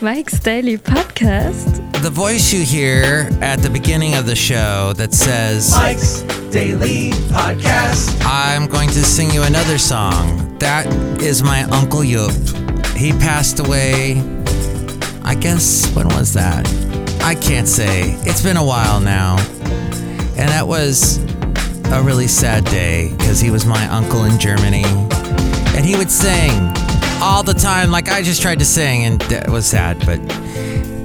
Mike's Daily Podcast. The voice you hear at the beginning of the show that says, Mike's Daily Podcast. I'm going to sing you another song. That is my Uncle Yoop. He passed away, I guess, when was that? I can't say. It's been a while now. And that was a really sad day because he was my uncle in Germany. And he would sing all the time, like I just tried to sing, and it was sad. But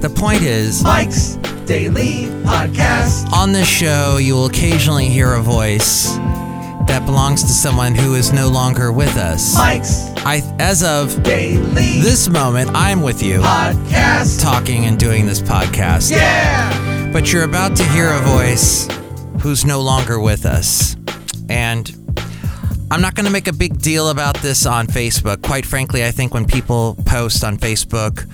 the point is, Mike's Daily Podcast. on this show, you will occasionally hear a voice that belongs to someone who is no longer with us. Mike's I, as of Daily this moment, I'm with you, Podcast. talking and doing this podcast. Yeah. But you're about to hear a voice who's no longer with us. And I'm not going to make a big deal about this on Facebook. Quite frankly, I think when people post on Facebook,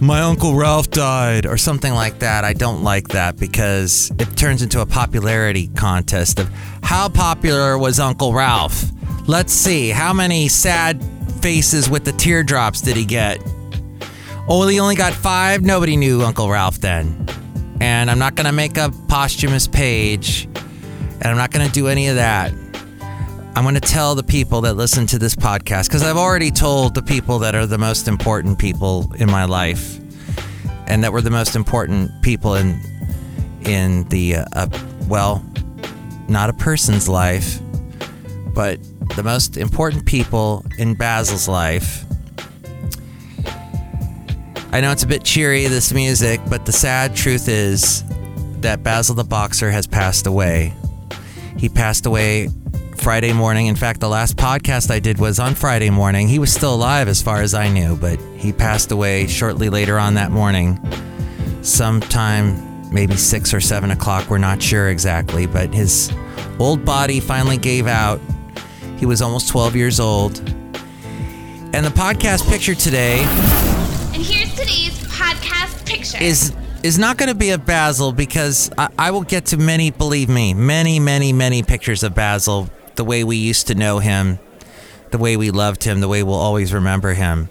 my Uncle Ralph died, or something like that, I don't like that because it turns into a popularity contest of how popular was Uncle Ralph? Let's see, how many sad faces with the teardrops did he get? Oh, he only got five? Nobody knew Uncle Ralph then. And I'm not going to make a posthumous page, and I'm not going to do any of that. I'm going to tell the people that listen to this podcast because I've already told the people that are the most important people in my life, and that were the most important people in in the uh, uh, well, not a person's life, but the most important people in Basil's life. I know it's a bit cheery, this music, but the sad truth is that Basil the Boxer has passed away. He passed away Friday morning. In fact, the last podcast I did was on Friday morning. He was still alive as far as I knew, but he passed away shortly later on that morning. Sometime, maybe six or seven o'clock, we're not sure exactly, but his old body finally gave out. He was almost 12 years old. And the podcast picture today And here's today's podcast picture. is is not going to be of Basil because I, I will get to many, believe me, many, many, many pictures of Basil, the way we used to know him, the way we loved him, the way we'll always remember him.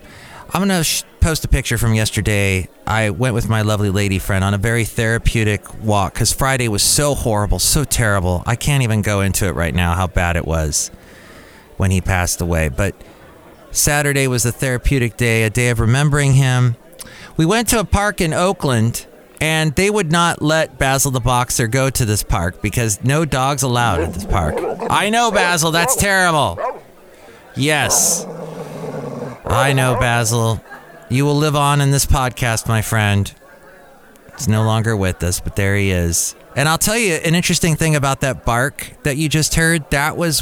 I'm going to sh- post a picture from yesterday. I went with my lovely lady friend on a very therapeutic walk because Friday was so horrible, so terrible. I can't even go into it right now how bad it was when he passed away. But Saturday was a therapeutic day, a day of remembering him. We went to a park in Oakland, and they would not let Basil the Boxer go to this park because no dogs allowed at this park. I know, Basil, that's terrible. Yes. I know, Basil. You will live on in this podcast, my friend. He's no longer with us, but there he is. And I'll tell you an interesting thing about that bark that you just heard. That was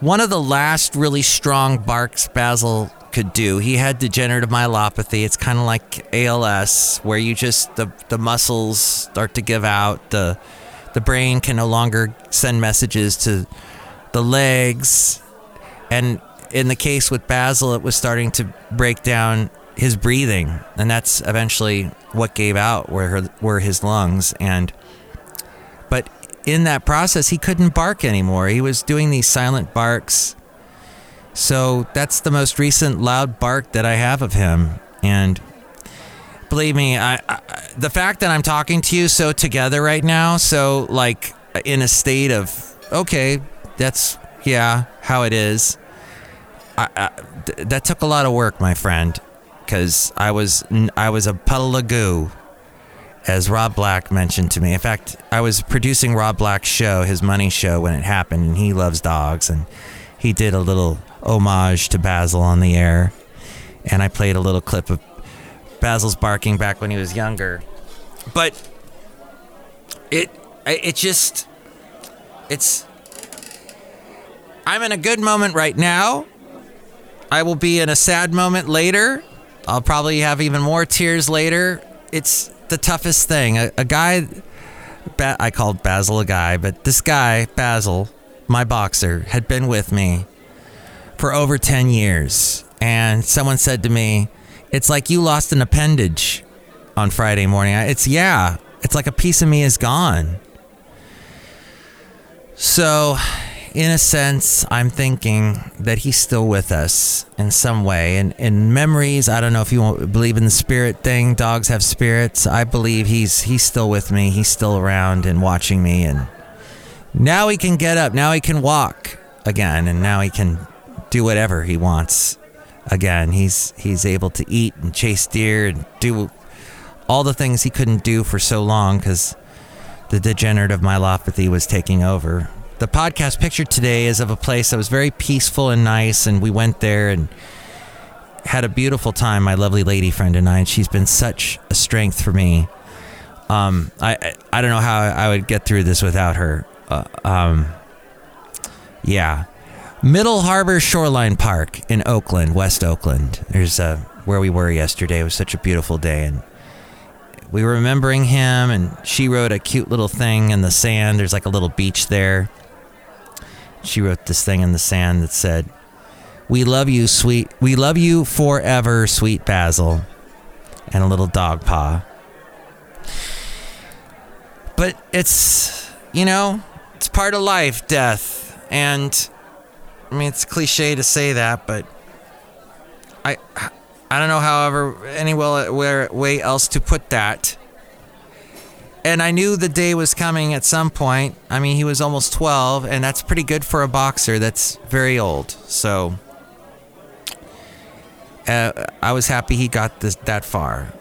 one of the last really strong barks Basil could do. He had degenerative myelopathy. It's kind of like ALS, where you just the the muscles start to give out. the The brain can no longer send messages to the legs, and in the case with Basil, it was starting to break down his breathing, and that's eventually what gave out her, were his lungs and. But in that process, he couldn't bark anymore. He was doing these silent barks. So that's the most recent loud bark that I have of him. And believe me, I, I the fact that I'm talking to you so together right now, so like in a state of okay, that's yeah, how it is. I, I, th- that took a lot of work, my friend, because I was I was a puddle of goo as Rob Black mentioned to me. In fact, I was producing Rob Black's show, his money show, when it happened, and he loves dogs, and he did a little homage to Basil on the air, and I played a little clip of Basil's barking back when he was younger. But it, it just, it's. I'm in a good moment right now. I will be in a sad moment later. I'll probably have even more tears later. It's the toughest thing. A, a guy, I called Basil a guy, but this guy, Basil, my boxer, had been with me for over 10 years. And someone said to me, It's like you lost an appendage on Friday morning. It's, yeah, it's like a piece of me is gone. So in a sense, I'm thinking that he's still with us in some way. And in memories, I don't know if you believe in the spirit thing. Dogs have spirits. I believe he's he's still with me. He's still around and watching me. And now he can get up. Now he can walk again. And now he can do whatever he wants again. He's he's able to eat and chase deer and do all the things he couldn't do for so long because the degenerative myelopathy was taking over. The podcast picture today is of a place that was very peaceful and nice, and we went there and had a beautiful time. My lovely lady friend and I, and she's been such a strength for me. Um, I I, don't know how I would get through this without her. Uh, um, yeah, Middle Harbor Shoreline Park in Oakland, West Oakland. There's uh, where we were yesterday. It was such a beautiful day, and we were remembering him. And she wrote a cute little thing in the sand. There's like a little beach there. She wrote this thing in the sand that said, "We love you, sweet. We love you forever, sweet Basil," and a little dog paw. But it's you know, it's part of life, death, and I mean, it's cliche to say that, but I, I don't know, however, any well, where, way else to put that. And I knew the day was coming at some point. I mean, he was almost 12, and that's pretty good for a boxer. That's very old. So uh, I was happy he got this that far.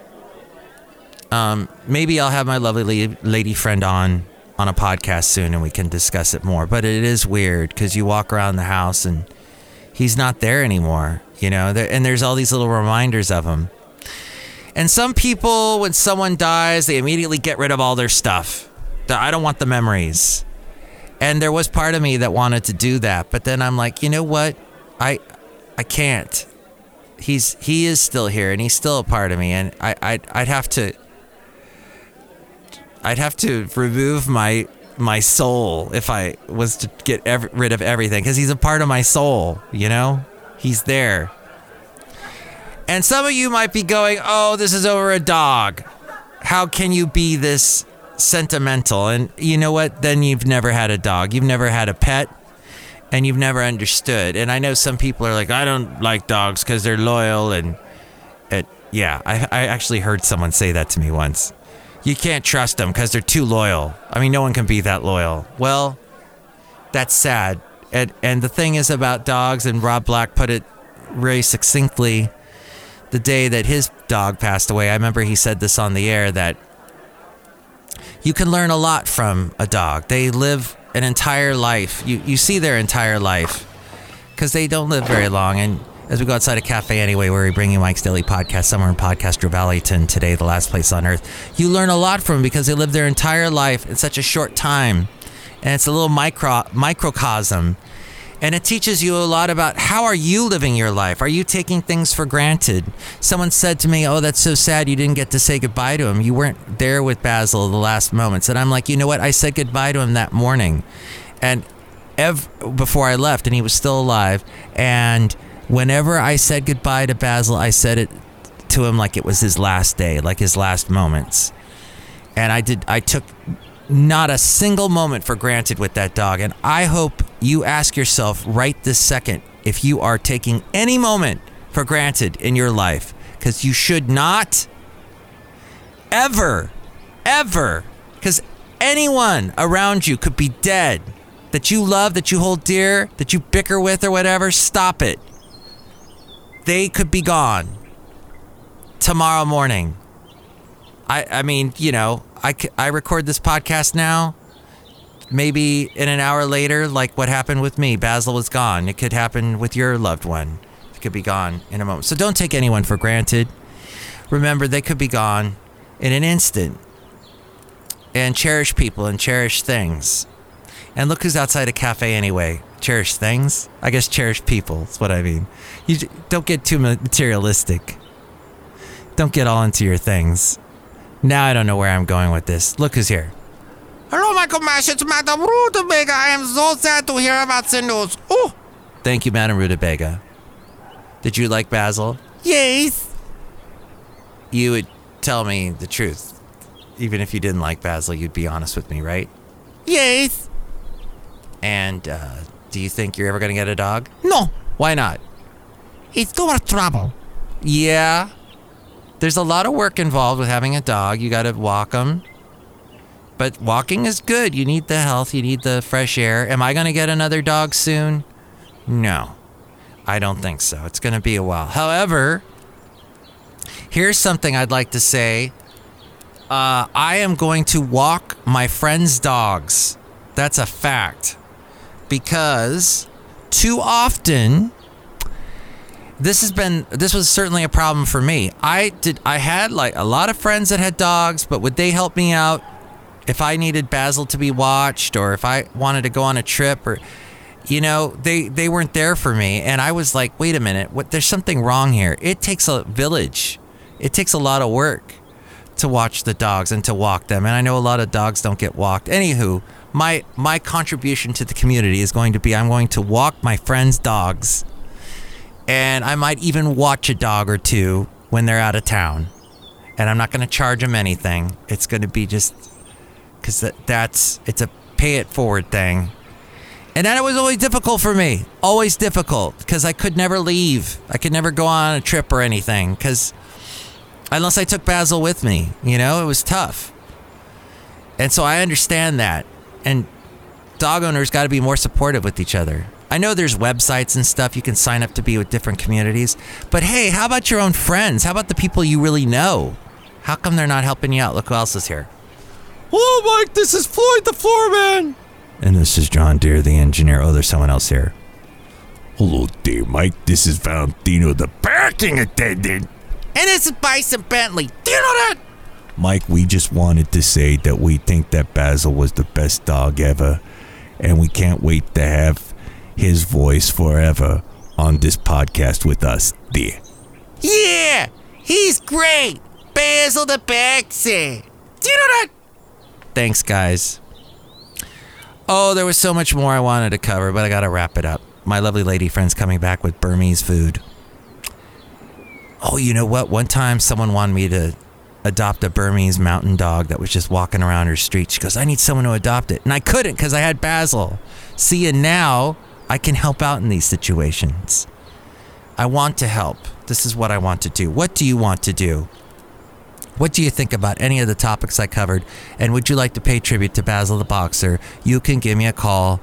Um, maybe I'll have my lovely lady friend on on a podcast soon and we can discuss it more. But it is weird because you walk around the house and he's not there anymore, you know, and there's all these little reminders of him. And some people, when someone dies, they immediately get rid of all their stuff. I don't want the memories. And there was part of me that wanted to do that, but then I'm like, you know what? I I can't. He's he is still here and he's still a part of me and I I'd, I'd have to I'd have to remove my my soul if I was to get rid of everything because he's a part of my soul, you know? He's there. And some of you might be going, "Oh, this is over a dog. How can you be this sentimental?" And you know what? Then you've never had a dog. You've never had a pet and you've never understood. And I know some people are like, "I don't like dogs cuz they're loyal and it yeah, I I actually heard someone say that to me once you can't trust them because they're too loyal. I mean, no one can be that loyal. Well, that's sad. And and the thing is about dogs, and Rob Black put it very succinctly. The day that his dog passed away, I remember he said this on the air that you can learn a lot from a dog. They live an entire life. You you see their entire life because they don't live very long. And as we go outside a cafe anyway, where we bring you Mike's Daily Podcast, somewhere in Podcaster Valleyton today, the last place on earth, you learn a lot from because they live their entire life in such a short time. And it's a little micro microcosm. And it teaches you a lot about how are you living your life? Are you taking things for granted? Someone said to me, "Oh, that's so sad you didn't get to say goodbye to him. You weren't there with Basil the last moments." And I'm like, "You know what? I said goodbye to him that morning." And ev- before I left and he was still alive and whenever I said goodbye to Basil, I said it to him like it was his last day, like his last moments. And I did I took not a single moment for granted with that dog. And I hope you ask yourself right this second if you are taking any moment for granted in your life cuz you should not ever ever cuz anyone around you could be dead that you love, that you hold dear, that you bicker with or whatever, stop it they could be gone tomorrow morning. I, I mean, you know, I, I record this podcast now. Maybe in an hour later, like what happened with me, Basil was gone. It could happen with your loved one. It could be gone in a moment. So don't take anyone for granted. Remember, they could be gone in an instant. And cherish people and cherish things. And look who's outside a cafe anyway. Cherish things? I guess cherish people. That's what I mean. You don't get too materialistic. Don't get all into your things. Now I don't know where I'm going with this. Look who's here. Hello, Michael Mash. It's Madame Rootabega. I am so sad to hear about the news. Oh, Thank you, Madam Rootabega. Did you like Basil? yes. You would tell me the truth. Even if you didn't like Basil, you'd be honest with me, right? Yes. And uh, Do you think you're ever going to get a dog? No, Why not? it's too much trouble. Yeah. There's a lot of work involved with having a dog. You got to walk them. But walking is good. You need the health, you need the fresh air. Am I going to get another dog soon? No. I don't think so. It's going to be a while. However, here's something I'd like to say. Uh, I am going to walk my friends' dogs. That's a fact. Because too often, this has been this was certainly a problem for me. I did I had like a lot of friends that had dogs, but would they help me out if I needed Basil to be watched or if I wanted to go on a trip or you know, they they weren't there for me and I was like, "Wait a minute, what there's something wrong here. It takes a village. It takes a lot of work to watch the dogs and to walk them. And I know a lot of dogs don't get walked. Anywho, my my contribution to the community is going to be I'm going to walk my friends' dogs and I might even watch a dog or two when they're out of town. And I'm not going to charge them anything. It's going to be just because that, that's it's a pay it forward thing. And that was always difficult for me, always difficult because I could never leave. I could never go on a trip or anything because unless I took Basil with me, you know, it was tough. And so I understand that. And dog owners got to be more supportive with each other. I know there's websites and stuff you can sign up to be with different communities, but hey, how about your own friends? How about the people you really know? How come they're not helping you out? Look who else is here. Oh, Mike, this is Floyd the Floorman. And this is John Deer, the engineer. Oh, there's someone else here. Hello there, Mike. This is Valentino, the parking attendant. And this is Bison Bentley. Do you know that? Mike, we just wanted to say that we think that Basil was the best dog ever, and we can't wait to have his voice forever on this podcast with us, dear. Yeah, he's great. Basil the that? Thanks, guys. Oh, there was so much more I wanted to cover, but I gotta wrap it up. My lovely lady friend's coming back with Burmese food. Oh, you know what? One time someone wanted me to adopt a Burmese mountain dog that was just walking around her street. She goes, I need someone to adopt it. And I couldn't because I had Basil. See, and now I can help out in these situations. I want to help. This is what I want to do. What do you want to do? What do you think about any of the topics I covered? And would you like to pay tribute to Basil the Boxer? You can give me a call,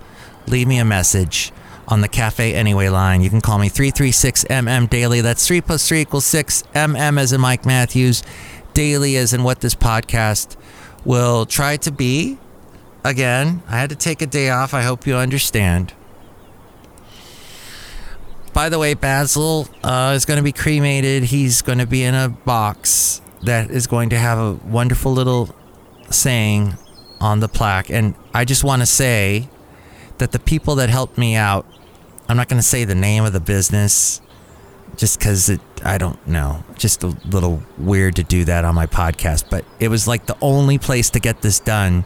leave me a message on the Cafe Anyway line. You can call me 336 MM Daily. That's 3 plus 3 equals 6. MM as in Mike Matthews. Daily as in what this podcast will try to be. Again, I had to take a day off. I hope you understand. By the way, Basil uh, is going to be cremated. He's going to be in a box that is going to have a wonderful little saying on the plaque. And I just want to say that the people that helped me out, I'm not going to say the name of the business just because it, I don't know, just a little weird to do that on my podcast. But it was like the only place to get this done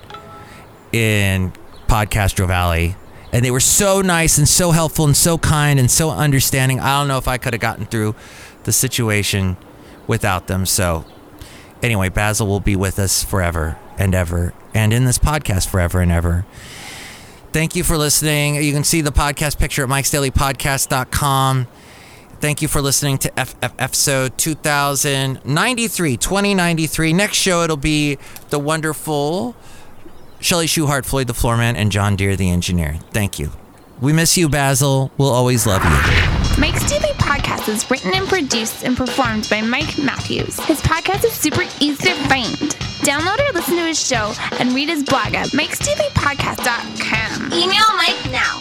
in Podcastro Valley. And they were so nice and so helpful and so kind and so understanding. I don't know if I could have gotten through the situation without them. So, anyway, Basil will be with us forever and ever, and in this podcast forever and ever. Thank you for listening. You can see the podcast picture at mikesdailypodcast.com. Thank you for listening to F- F- episode 2093, 2093. Next show, it'll be the wonderful Chely Shoehart, Floyd the Floorman, and John Deer the engineer. Thank you. We miss you, Basil. We'll always love you. Mike's Daily Podcast is written and produced and performed by Mike Matthews. His podcast is super easy to find. Download or listen to his show and read his blog at mikesdailypodcast.com. Email Mike now